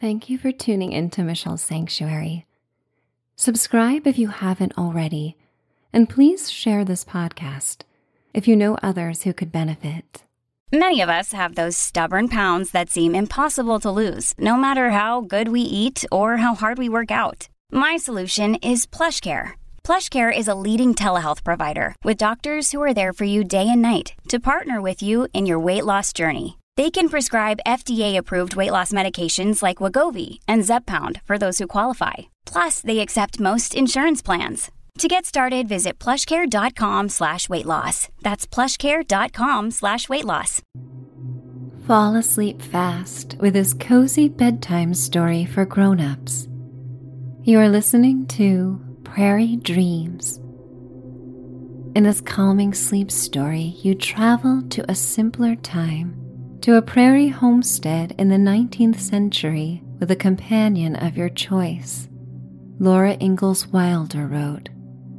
Thank you for tuning into Michelle's Sanctuary. Subscribe if you haven't already, and please share this podcast if you know others who could benefit. Many of us have those stubborn pounds that seem impossible to lose, no matter how good we eat or how hard we work out. My solution is PlushCare. PlushCare is a leading telehealth provider with doctors who are there for you day and night to partner with you in your weight loss journey. They can prescribe FDA-approved weight loss medications like Wegovy and Zepbound for those who qualify. Plus, they accept most insurance plans. To get started, visit plushcare.com slash weight loss. That's plushcare.com slash weight loss. Fall asleep fast with this cozy bedtime story for grown-ups. You are listening to Prairie Dreams. In this calming sleep story, you travel to a simpler time to a prairie homestead in the 19th century with a companion of your choice. Laura Ingalls Wilder wrote,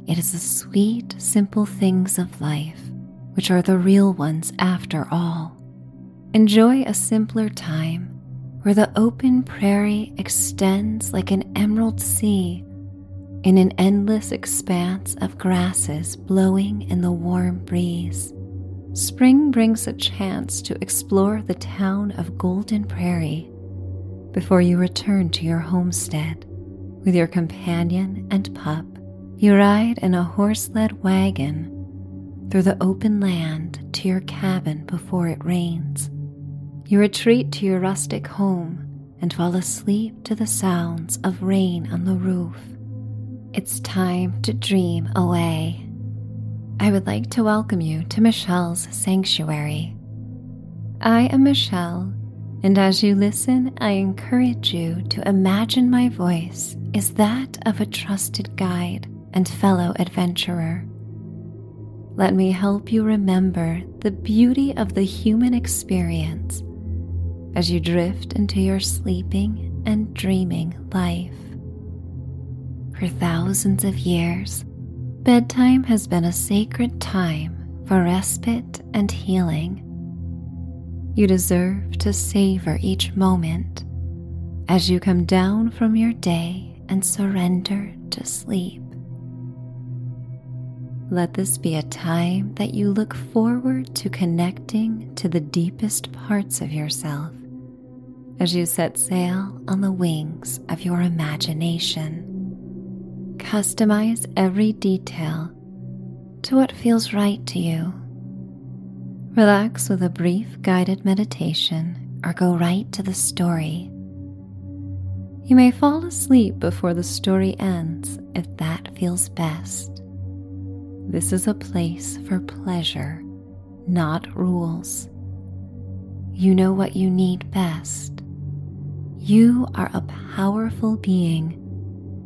It is the sweet, simple things of life which are the real ones after all. Enjoy a simpler time where the open prairie extends like an emerald sea in an endless expanse of grasses blowing in the warm breeze. Spring brings a chance to explore the town of Golden Prairie before you return to your homestead. With your companion and pup, you ride in a horse led wagon through the open land to your cabin before it rains. You retreat to your rustic home and fall asleep to the sounds of rain on the roof. It's time to dream away. I would like to welcome you to Michelle's Sanctuary. I am Michelle, and as you listen, I encourage you to imagine my voice is that of a trusted guide and fellow adventurer. Let me help you remember the beauty of the human experience as you drift into your sleeping and dreaming life. For thousands of years, Bedtime has been a sacred time for respite and healing. You deserve to savor each moment as you come down from your day and surrender to sleep. Let this be a time that you look forward to connecting to the deepest parts of yourself as you set sail on the wings of your imagination. Customize every detail to what feels right to you. Relax with a brief guided meditation or go right to the story. You may fall asleep before the story ends if that feels best. This is a place for pleasure, not rules. You know what you need best. You are a powerful being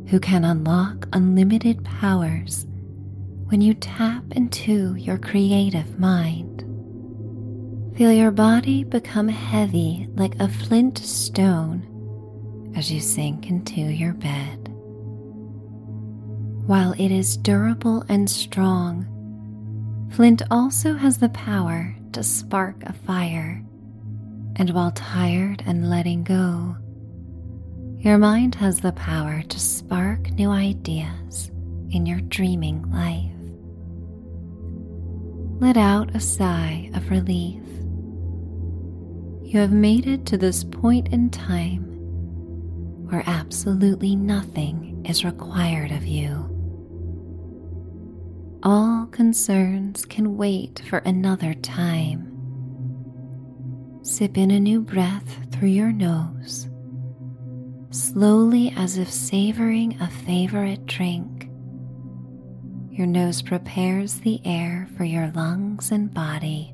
who can unlock unlimited powers when you tap into your creative mind. Feel your body become heavy like a flint stone as you sink into your bed. While it is durable and strong, flint also has the power to spark a fire. And while tired and letting go, your mind has the power to spark new ideas in your dreaming life. Let out a sigh of relief. You have made it to this point in time where absolutely nothing is required of you. All concerns can wait for another time. Sip in a new breath through your nose slowly as if savoring a favorite drink. Your nose prepares the air for your lungs and body.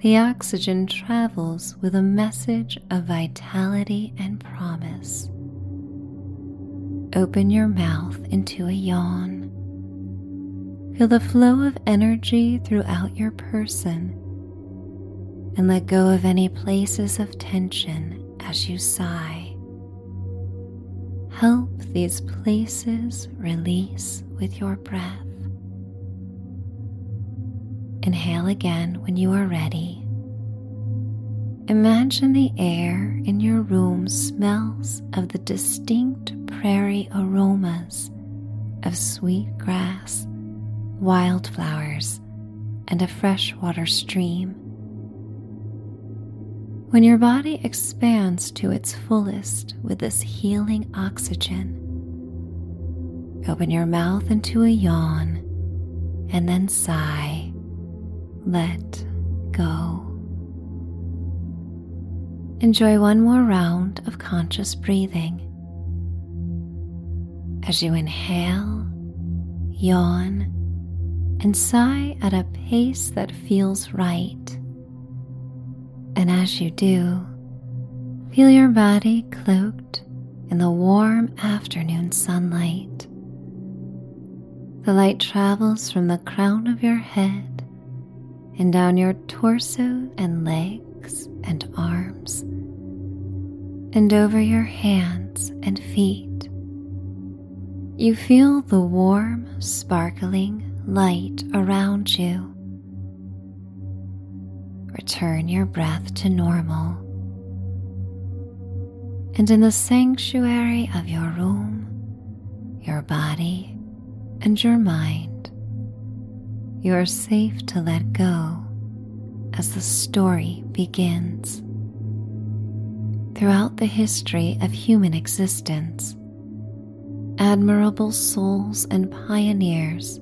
The oxygen travels with a message of vitality and promise. Open your mouth into a yawn. Feel the flow of energy throughout your person and let go of any places of tension as you sigh. Help these places release with your breath. Inhale again when you are ready. Imagine the air in your room smells of the distinct prairie aromas of sweet grass, wildflowers, and a freshwater stream. When your body expands to its fullest with this healing oxygen, open your mouth into a yawn and then sigh. Let go. Enjoy one more round of conscious breathing. As you inhale, yawn, and sigh at a pace that feels right. And as you do, feel your body cloaked in the warm afternoon sunlight. The light travels from the crown of your head and down your torso and legs and arms, and over your hands and feet. You feel the warm, sparkling light around you. Return your breath to normal. And in the sanctuary of your room, your body, and your mind, you are safe to let go as the story begins. Throughout the history of human existence, admirable souls and pioneers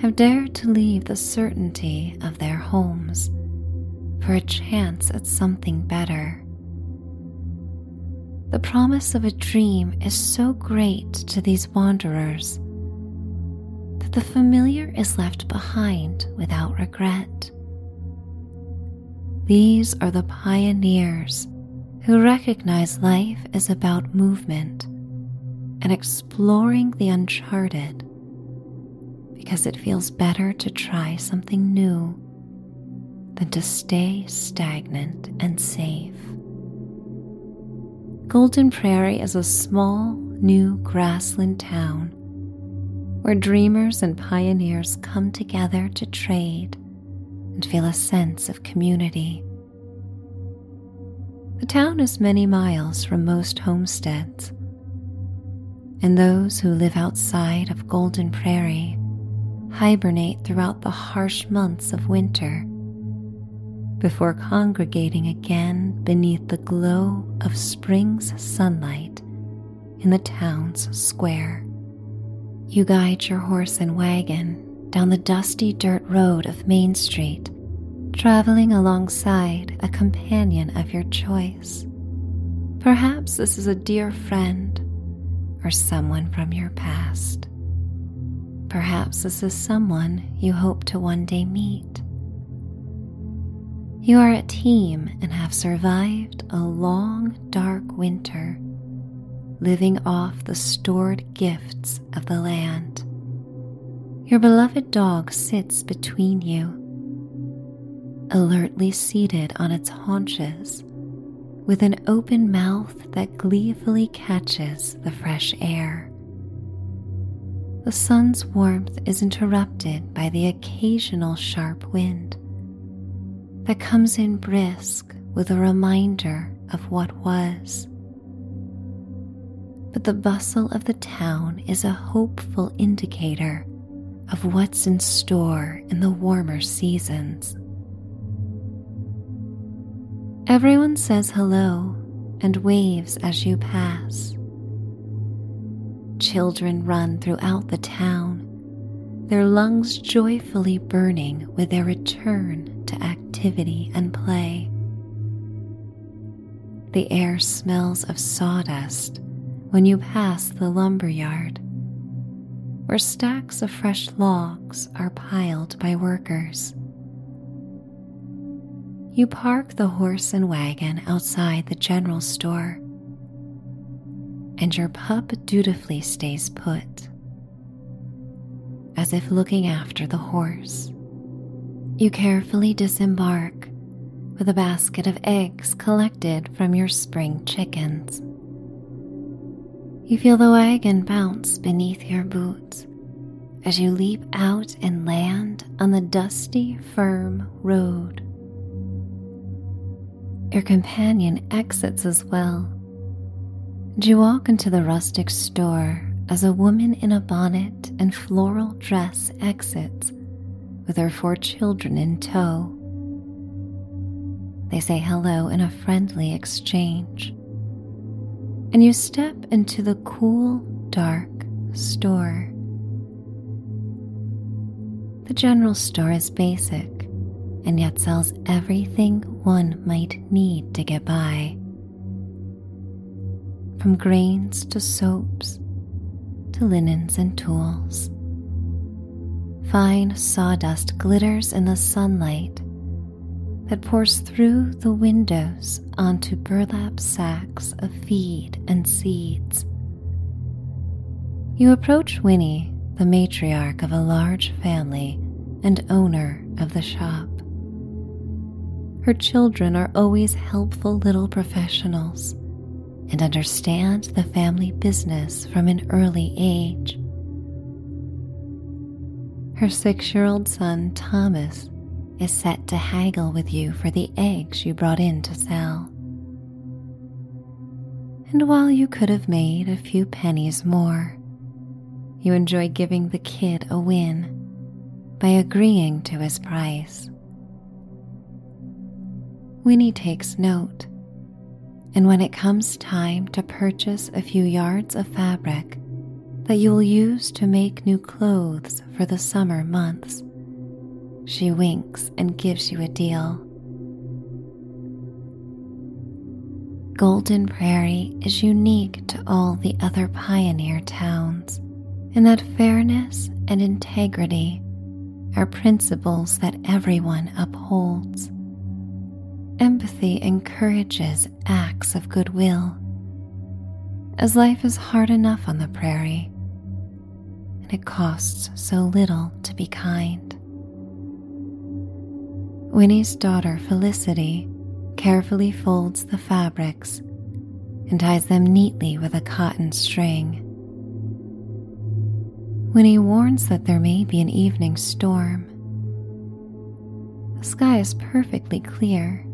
have dared to leave the certainty of their homes for a chance at something better. The promise of a dream is so great to these wanderers that the familiar is left behind without regret. These are the pioneers who recognize life is about movement and exploring the uncharted because it feels better to try something new than to stay stagnant and safe. Golden Prairie is a small, new grassland town where dreamers and pioneers come together to trade and feel a sense of community. The town is many miles from most homesteads, and those who live outside of Golden Prairie hibernate throughout the harsh months of winter before congregating again beneath the glow of spring's sunlight in the town's square. You guide your horse and wagon down the dusty dirt road of Main Street, traveling alongside a companion of your choice. Perhaps this is a dear friend or someone from your past. Perhaps this is someone you hope to one day meet. You are a team and have survived a long, dark winter, living off the stored gifts of the land. Your beloved dog sits between you, alertly seated on its haunches, with an open mouth that gleefully catches the fresh air. The sun's warmth is interrupted by the occasional sharp wind that comes in brisk with a reminder of what was. But the bustle of the town is a hopeful indicator of what's in store in the warmer seasons. Everyone says hello and waves as you pass. Children run throughout the town, their lungs joyfully burning with their return to activity and play. The air smells of sawdust when you pass the lumber yard, where stacks of fresh logs are piled by workers. You park the horse and wagon outside the general store, and your pup dutifully stays put, as if looking after the horse. You carefully disembark with a basket of eggs collected from your spring chickens. You feel the wagon bounce beneath your boots as you leap out and land on the dusty, firm road. Your companion exits as well. And you walk into the rustic store as a woman in a bonnet and floral dress exits with her four children in tow. They say hello in a friendly exchange. And you step into the cool, dark store. The general store is basic and yet sells everything one might need to get by. From grains to soaps to linens and tools. Fine sawdust glitters in the sunlight that pours through the windows onto burlap sacks of feed and seeds. You approach Winnie, the matriarch of a large family and owner of the shop. Her children are always helpful little professionals and understand the family business from an early age. Her six year old son, Thomas, is set to haggle with you for the eggs you brought in to sell. And while you could have made a few pennies more, you enjoy giving the kid a win by agreeing to his price. Winnie takes note, and when it comes time to purchase a few yards of fabric that you will use to make new clothes for the summer months, she winks and gives you a deal. Golden Prairie is unique to all the other pioneer towns in that fairness and integrity are principles that everyone upholds. Empathy encourages acts of goodwill, as life is hard enough on the prairie, and it costs so little to be kind. Winnie's daughter Felicity carefully folds the fabrics and ties them neatly with a cotton string. Winnie warns that there may be an evening storm. The sky is perfectly clear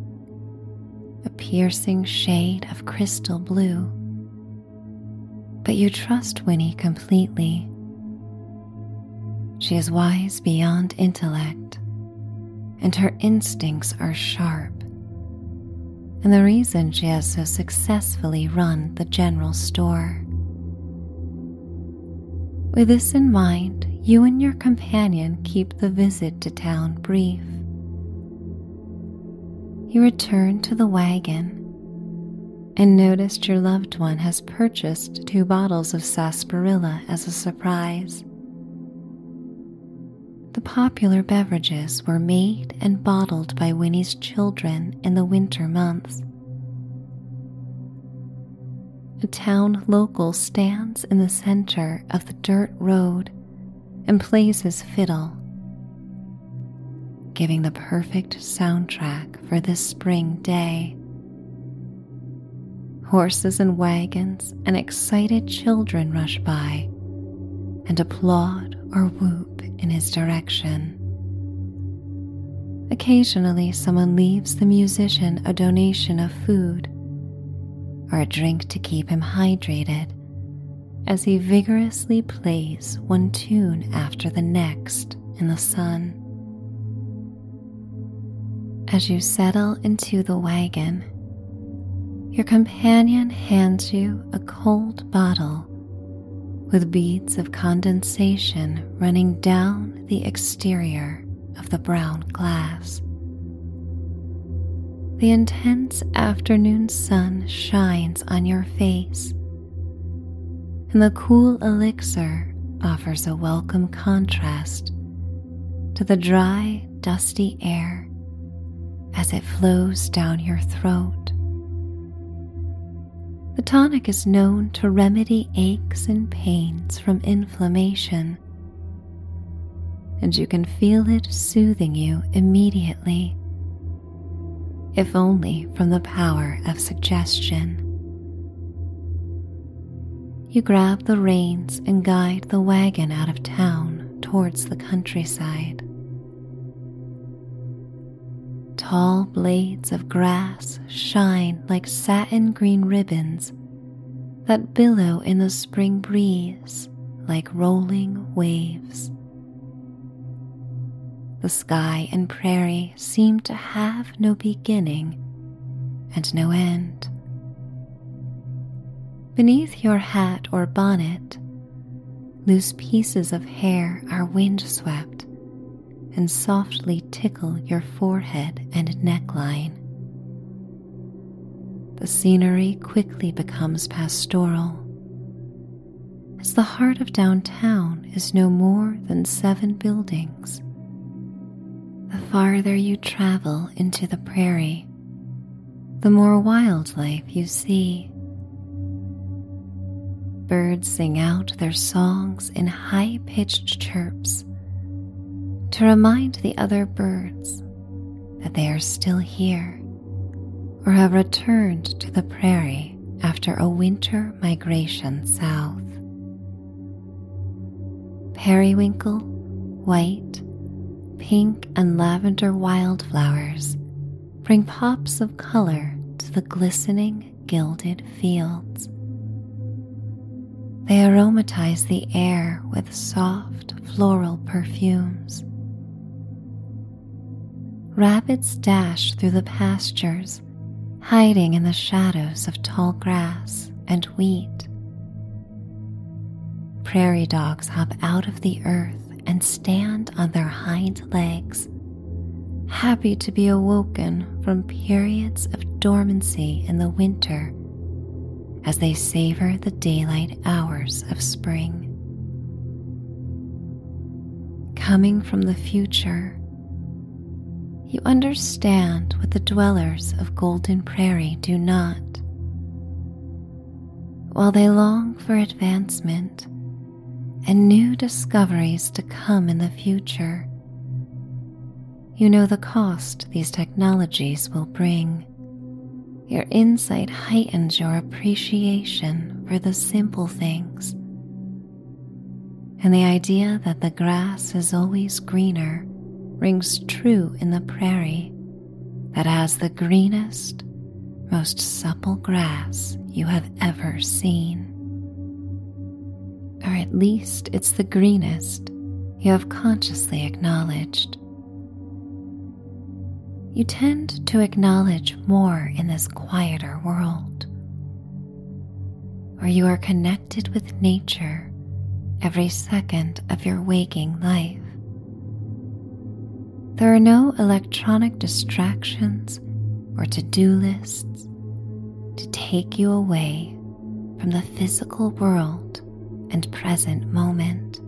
a piercing shade of crystal blue. But you trust Winnie completely. She is wise beyond intellect, and her instincts are sharp. And the reason she has so successfully run the general store. With this in mind, you and your companion keep the visit to town brief you return to the wagon and noticed your loved one has purchased two bottles of sarsaparilla as a surprise. The popular beverages were made and bottled by Winnie's children in the winter months. A town local stands in the center of the dirt road and plays his fiddle giving the perfect soundtrack for this spring day. Horses and wagons and excited children rush by and applaud or whoop in his direction. Occasionally, someone leaves the musician a donation of food or a drink to keep him hydrated as he vigorously plays one tune after the next in the sun. As you settle into the wagon, your companion hands you a cold bottle with beads of condensation running down the exterior of the brown glass. The intense afternoon sun shines on your face, and the cool elixir offers a welcome contrast to the dry, dusty air as it flows down your throat. The tonic is known to remedy aches and pains from inflammation, and you can feel it soothing you immediately, if only from the power of suggestion. You grab the reins and guide the wagon out of town towards the countryside tall blades of grass shine like satin green ribbons that billow in the spring breeze like rolling waves. The sky and prairie seem to have no beginning and no end. Beneath your hat or bonnet, loose pieces of hair are windswept and softly tickle your forehead and neckline. The scenery quickly becomes pastoral, as the heart of downtown is no more than seven buildings. The farther you travel into the prairie, the more wildlife you see. Birds sing out their songs in high pitched chirps to remind the other birds that they are still here or have returned to the prairie after a winter migration south. Periwinkle, white, pink, and lavender wildflowers bring pops of color to the glistening, gilded fields. They aromatize the air with soft floral perfumes rabbits dash through the pastures, hiding in the shadows of tall grass and wheat. Prairie dogs hop out of the earth and stand on their hind legs, happy to be awoken from periods of dormancy in the winter as they savor the daylight hours of spring. Coming from the future, you understand what the dwellers of Golden Prairie do not. While they long for advancement and new discoveries to come in the future, you know the cost these technologies will bring. Your insight heightens your appreciation for the simple things. And the idea that the grass is always greener rings true in the prairie that has the greenest, most supple grass you have ever seen. Or at least it's the greenest you have consciously acknowledged. You tend to acknowledge more in this quieter world, where you are connected with nature every second of your waking life. There are no electronic distractions or to do lists to take you away from the physical world and present moment.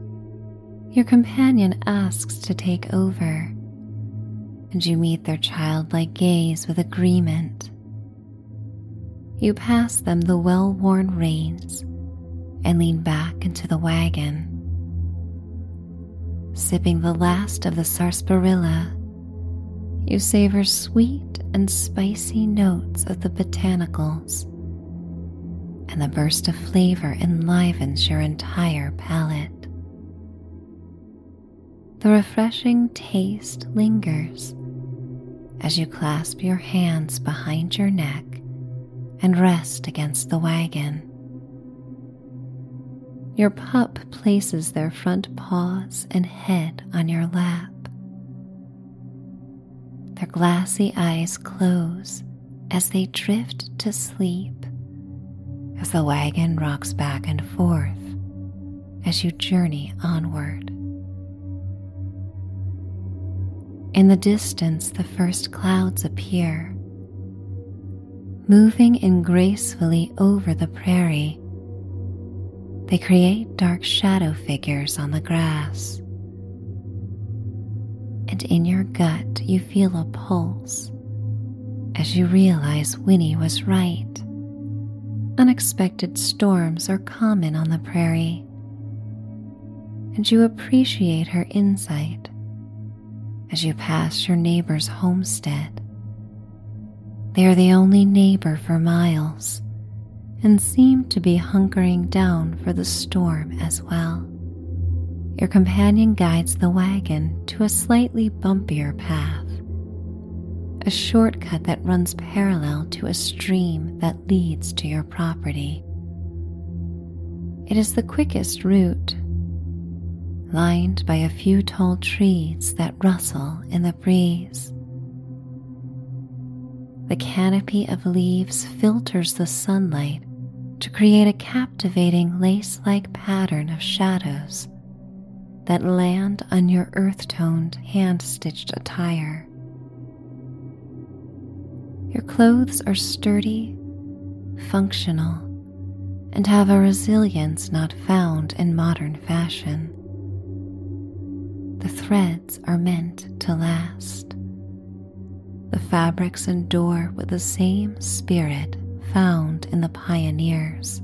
Your companion asks to take over, and you meet their childlike gaze with agreement. You pass them the well worn reins and lean back into the wagon sipping the last of the sarsaparilla, you savor sweet and spicy notes of the botanicals, and the burst of flavor enlivens your entire palate. The refreshing taste lingers as you clasp your hands behind your neck and rest against the wagon. Your pup places their front paws and head on your lap. Their glassy eyes close as they drift to sleep as the wagon rocks back and forth as you journey onward. In the distance, the first clouds appear, moving in gracefully over the prairie they create dark shadow figures on the grass. And in your gut, you feel a pulse as you realize Winnie was right. Unexpected storms are common on the prairie, and you appreciate her insight as you pass your neighbor's homestead. They are the only neighbor for miles and seem to be hunkering down for the storm as well. Your companion guides the wagon to a slightly bumpier path, a shortcut that runs parallel to a stream that leads to your property. It is the quickest route, lined by a few tall trees that rustle in the breeze. The canopy of leaves filters the sunlight to create a captivating lace like pattern of shadows that land on your earth toned hand stitched attire. Your clothes are sturdy, functional, and have a resilience not found in modern fashion. The threads are meant to last. The fabrics endure with the same spirit found in the pioneers.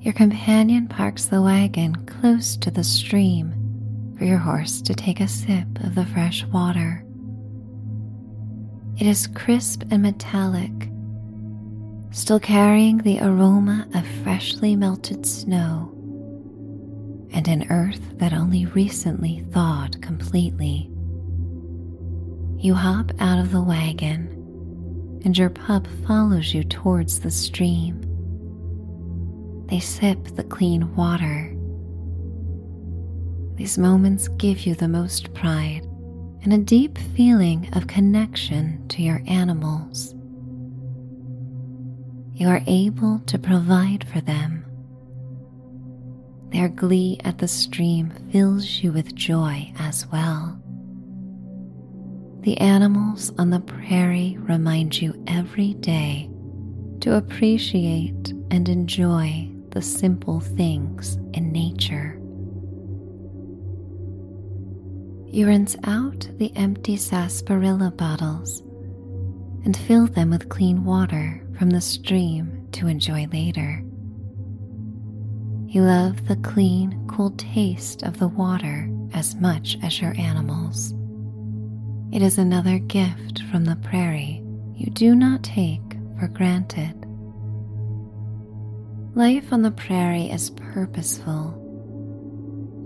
Your companion parks the wagon close to the stream for your horse to take a sip of the fresh water. It is crisp and metallic, still carrying the aroma of freshly melted snow and an earth that only recently thawed completely. You hop out of the wagon, and your pup follows you towards the stream. They sip the clean water. These moments give you the most pride and a deep feeling of connection to your animals. You are able to provide for them. Their glee at the stream fills you with joy as well. The animals on the prairie remind you every day to appreciate and enjoy the simple things in nature. You rinse out the empty sarsaparilla bottles and fill them with clean water from the stream to enjoy later. You love the clean, cool taste of the water as much as your animals. It is another gift from the prairie you do not take for granted. Life on the prairie is purposeful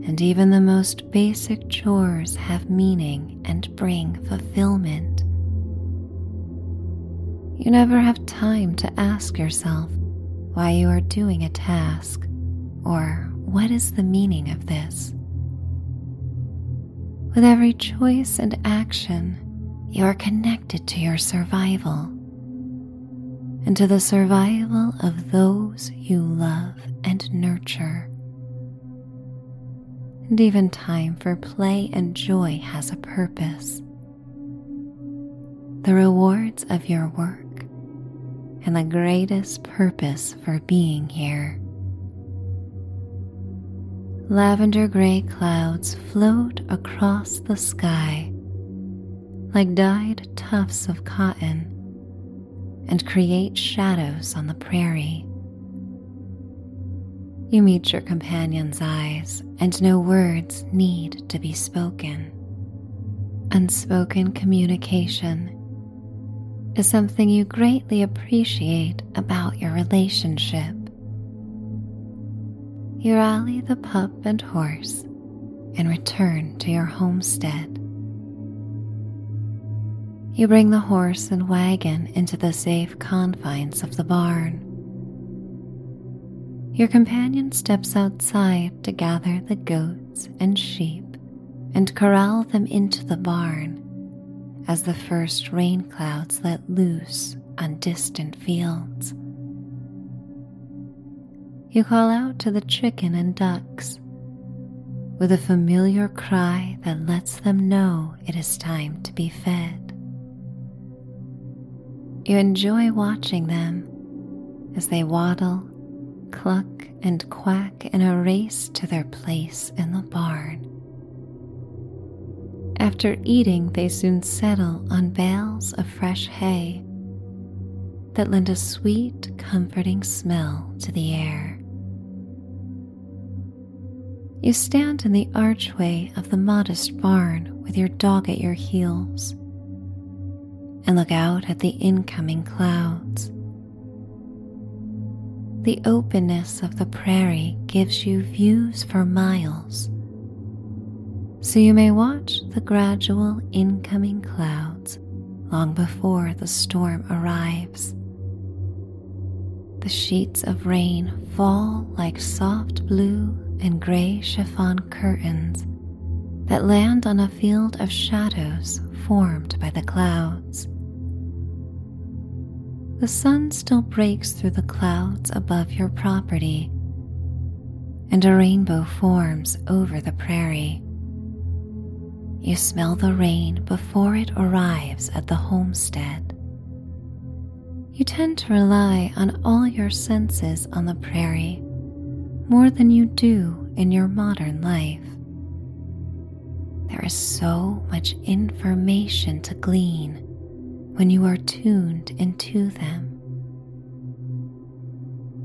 and even the most basic chores have meaning and bring fulfillment. You never have time to ask yourself why you are doing a task or what is the meaning of this. With every choice and action, you are connected to your survival and to the survival of those you love and nurture and even time for play and joy has a purpose. The rewards of your work and the greatest purpose for being here. Lavender gray clouds float across the sky like dyed tufts of cotton and create shadows on the prairie. You meet your companion's eyes, and no words need to be spoken. Unspoken communication is something you greatly appreciate about your relationship. You rally the pup and horse and return to your homestead. You bring the horse and wagon into the safe confines of the barn your companion steps outside to gather the goats and sheep and corral them into the barn as the first rain clouds let loose on distant fields. You call out to the chicken and ducks with a familiar cry that lets them know it is time to be fed. You enjoy watching them as they waddle cluck and quack in a race to their place in the barn. After eating, they soon settle on bales of fresh hay that lend a sweet, comforting smell to the air. You stand in the archway of the modest barn with your dog at your heels and look out at the incoming clouds. The openness of the prairie gives you views for miles, so you may watch the gradual incoming clouds long before the storm arrives. The sheets of rain fall like soft blue and gray chiffon curtains that land on a field of shadows formed by the clouds. The sun still breaks through the clouds above your property, and a rainbow forms over the prairie. You smell the rain before it arrives at the homestead. You tend to rely on all your senses on the prairie more than you do in your modern life. There is so much information to glean when you are tuned into them.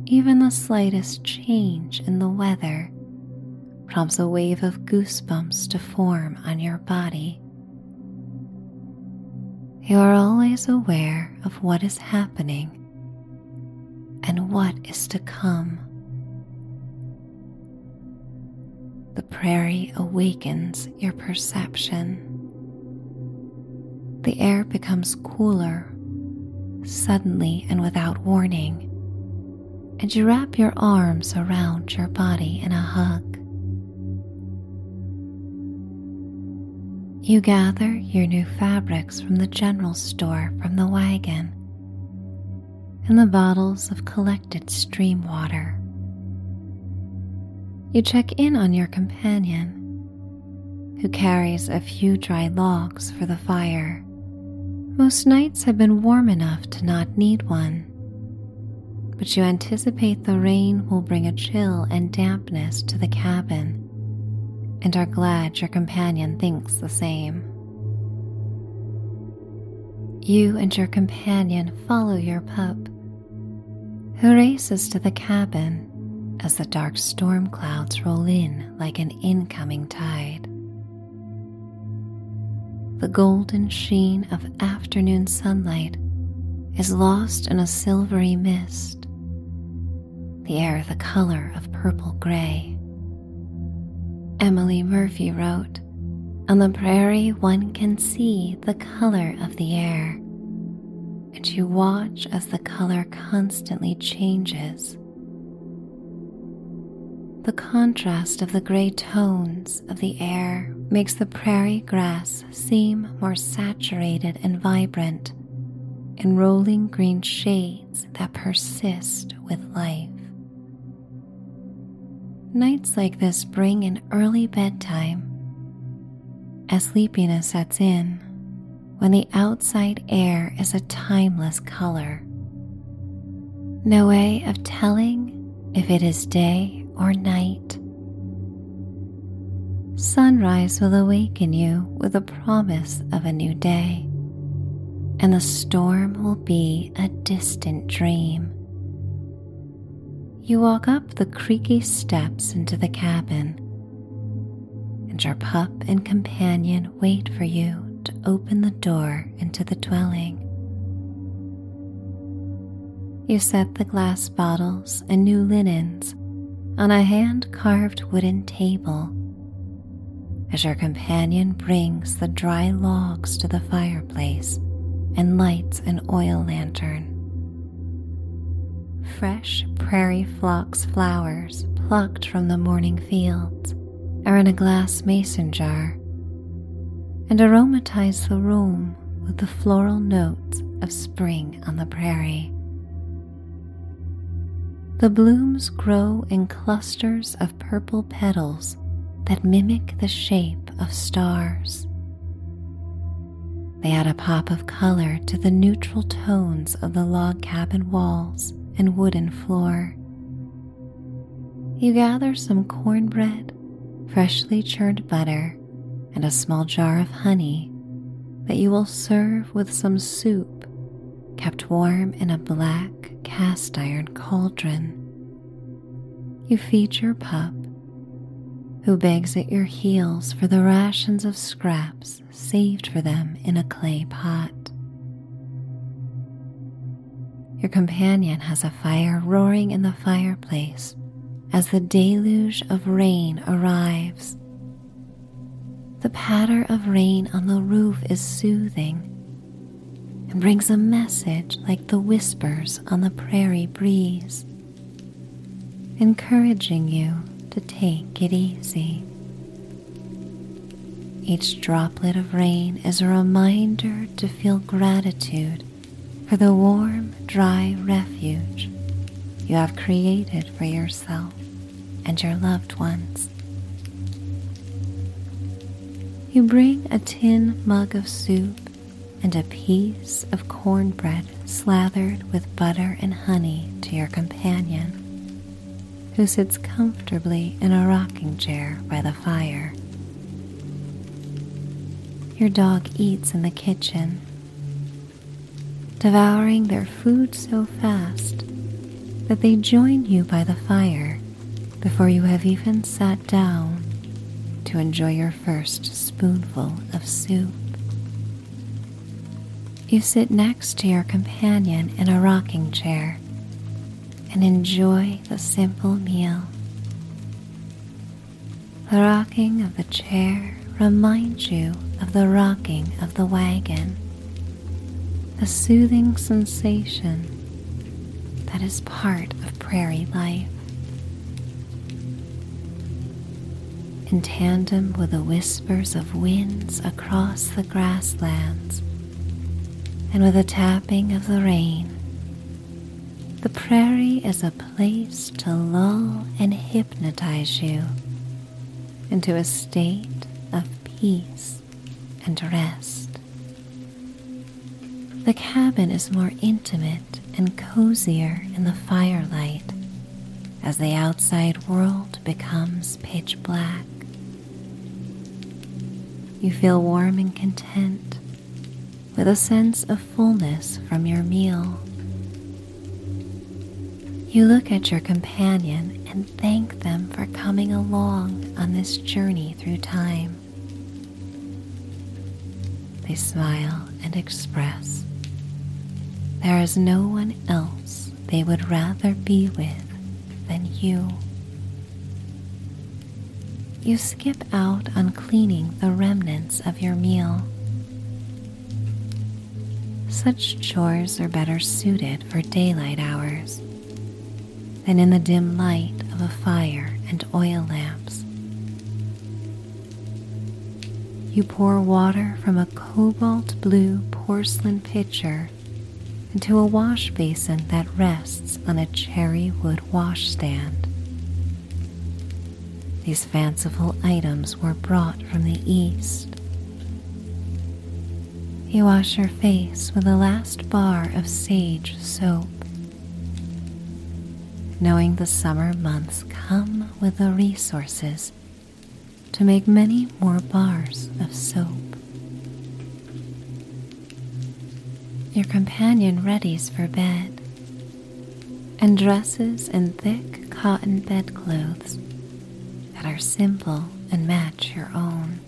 Even the slightest change in the weather prompts a wave of goosebumps to form on your body. You are always aware of what is happening and what is to come. The prairie awakens your perception. The air becomes cooler, suddenly and without warning, and you wrap your arms around your body in a hug. You gather your new fabrics from the general store from the wagon and the bottles of collected stream water. You check in on your companion, who carries a few dry logs for the fire. Most nights have been warm enough to not need one, but you anticipate the rain will bring a chill and dampness to the cabin and are glad your companion thinks the same. You and your companion follow your pup, who races to the cabin as the dark storm clouds roll in like an incoming tide. The golden sheen of afternoon sunlight is lost in a silvery mist, the air the color of purple gray. Emily Murphy wrote, On the prairie, one can see the color of the air, and you watch as the color constantly changes. The contrast of the gray tones of the air makes the prairie grass seem more saturated and vibrant in rolling green shades that persist with life. Nights like this bring an early bedtime as sleepiness sets in when the outside air is a timeless color. No way of telling if it is day or night. Sunrise will awaken you with a promise of a new day, and the storm will be a distant dream. You walk up the creaky steps into the cabin, and your pup and companion wait for you to open the door into the dwelling. You set the glass bottles and new linens on a hand carved wooden table as your companion brings the dry logs to the fireplace and lights an oil lantern fresh prairie phlox flowers plucked from the morning fields are in a glass mason jar and aromatize the room with the floral notes of spring on the prairie. The blooms grow in clusters of purple petals that mimic the shape of stars. They add a pop of color to the neutral tones of the log cabin walls and wooden floor. You gather some cornbread, freshly churned butter, and a small jar of honey that you will serve with some soup kept warm in a black cast iron cauldron. You feed your pup, who begs at your heels for the rations of scraps saved for them in a clay pot. Your companion has a fire roaring in the fireplace as the deluge of rain arrives. The patter of rain on the roof is soothing and brings a message like the whispers on the prairie breeze, encouraging you to take it easy. Each droplet of rain is a reminder to feel gratitude for the warm, dry refuge you have created for yourself and your loved ones. You bring a tin mug of soup and a piece of cornbread slathered with butter and honey to your companion, who sits comfortably in a rocking chair by the fire. Your dog eats in the kitchen, devouring their food so fast that they join you by the fire before you have even sat down to enjoy your first spoonful of soup. You sit next to your companion in a rocking chair and enjoy the simple meal. The rocking of the chair reminds you of the rocking of the wagon, a soothing sensation that is part of prairie life. In tandem with the whispers of winds across the grasslands, and with the tapping of the rain, the prairie is a place to lull and hypnotize you into a state of peace and rest. The cabin is more intimate and cozier in the firelight as the outside world becomes pitch black. You feel warm and content with a sense of fullness from your meal. You look at your companion and thank them for coming along on this journey through time. They smile and express there is no one else they would rather be with than you. You skip out on cleaning the remnants of your meal such chores are better suited for daylight hours than in the dim light of a fire and oil lamps. You pour water from a cobalt blue porcelain pitcher into a wash basin that rests on a cherry wood washstand. These fanciful items were brought from the East you wash your face with the last bar of sage soap, knowing the summer months come with the resources to make many more bars of soap. Your companion readies for bed and dresses in thick cotton bedclothes that are simple and match your own.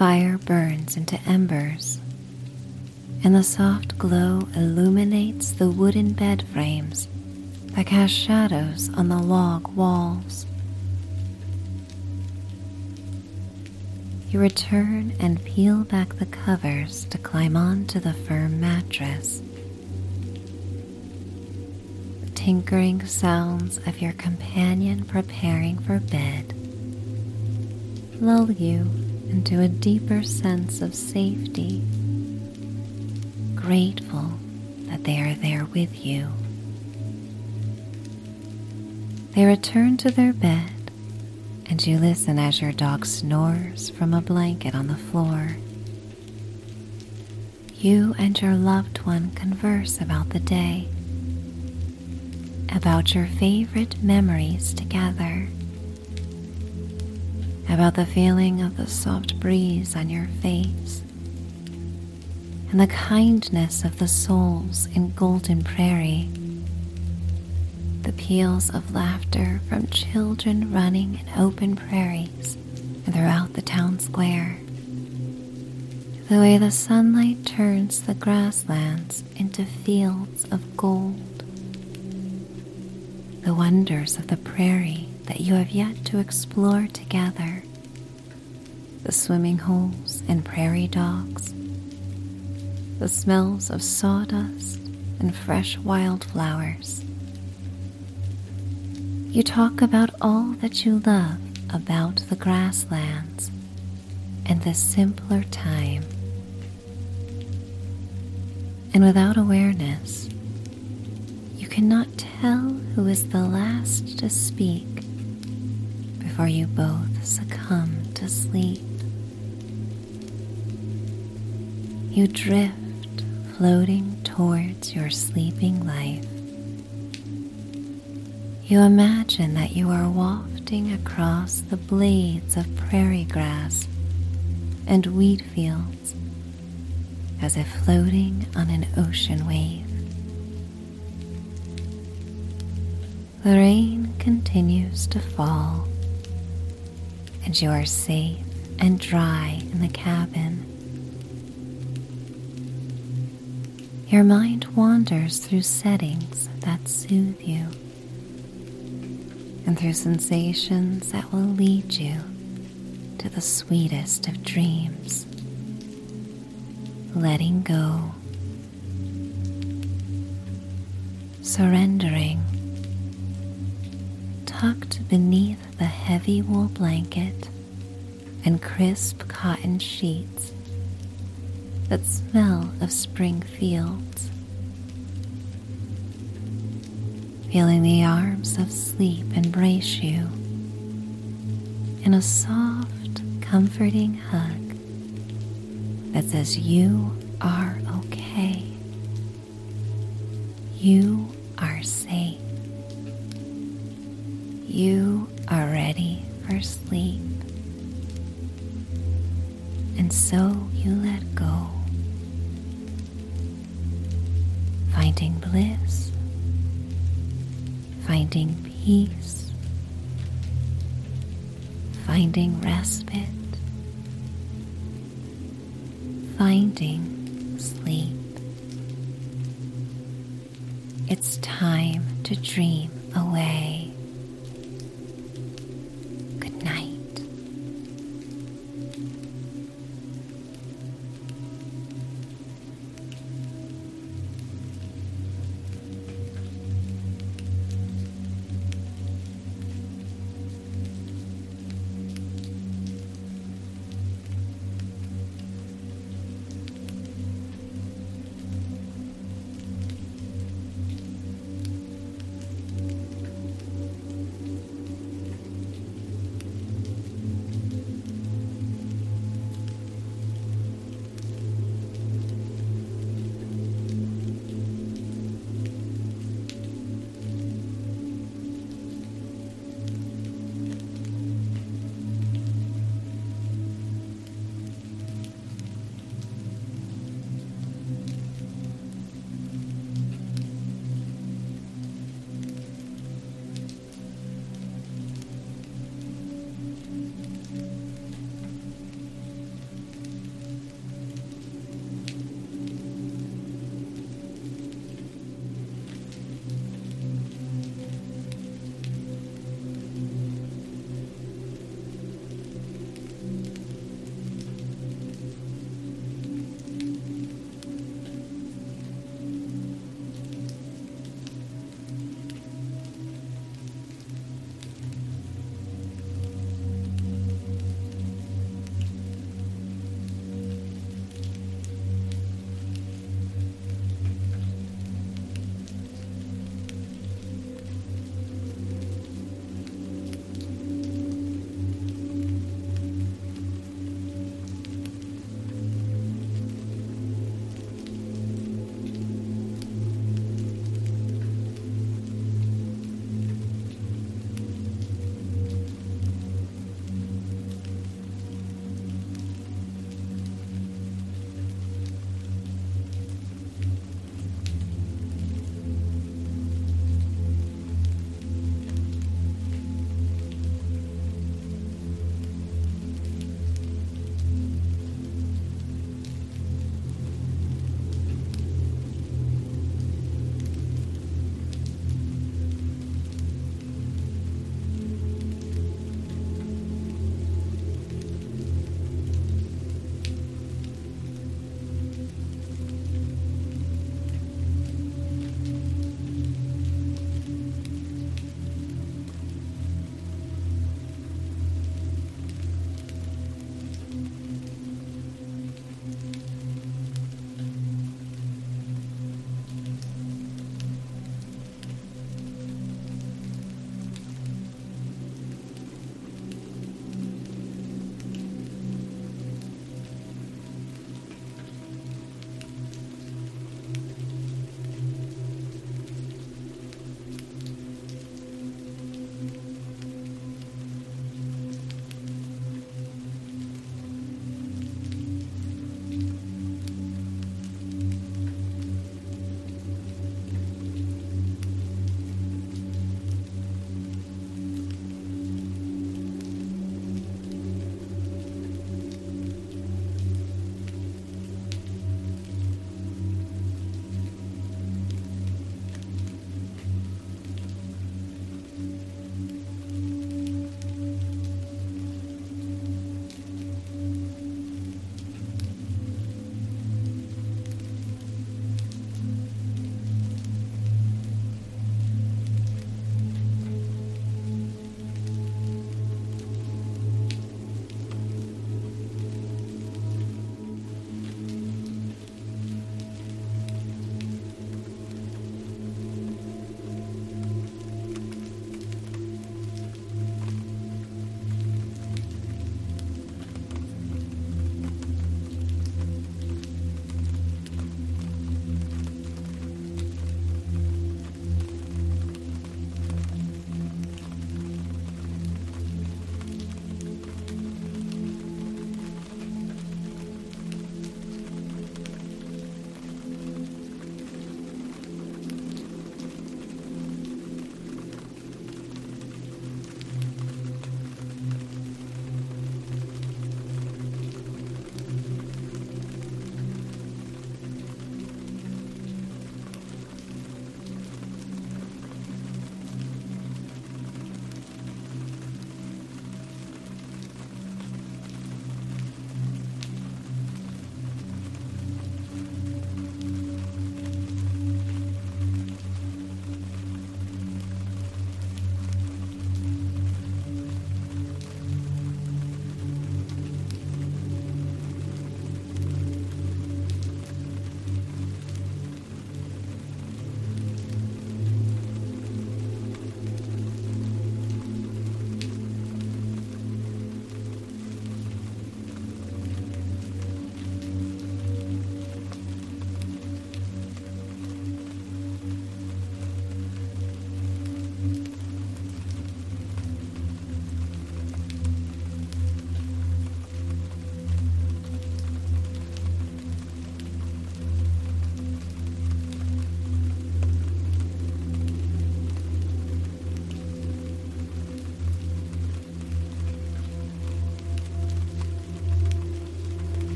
Fire burns into embers, and the soft glow illuminates the wooden bed frames that cast shadows on the log walls. You return and peel back the covers to climb onto the firm mattress. The tinkering sounds of your companion preparing for bed lull you into a deeper sense of safety, grateful that they are there with you. They return to their bed, and you listen as your dog snores from a blanket on the floor. You and your loved one converse about the day, about your favorite memories together about the feeling of the soft breeze on your face and the kindness of the souls in Golden Prairie, the peals of laughter from children running in open prairies throughout the town square, the way the sunlight turns the grasslands into fields of gold, the wonders of the prairie that you have yet to explore together the swimming holes and prairie dogs, the smells of sawdust and fresh wildflowers. You talk about all that you love about the grasslands and the simpler time. And without awareness, you cannot tell who is the last to speak before you both succumb to sleep. You drift, floating towards your sleeping life. You imagine that you are wafting across the blades of prairie grass and wheat fields as if floating on an ocean wave. The rain continues to fall, and you are safe and dry in the cabin. Your mind wanders through settings that soothe you and through sensations that will lead you to the sweetest of dreams. Letting go, surrendering, tucked beneath the heavy wool blanket and crisp cotton sheets that smell of spring fields. Feeling the arms of sleep embrace you in a soft, comforting hug that says you are okay. You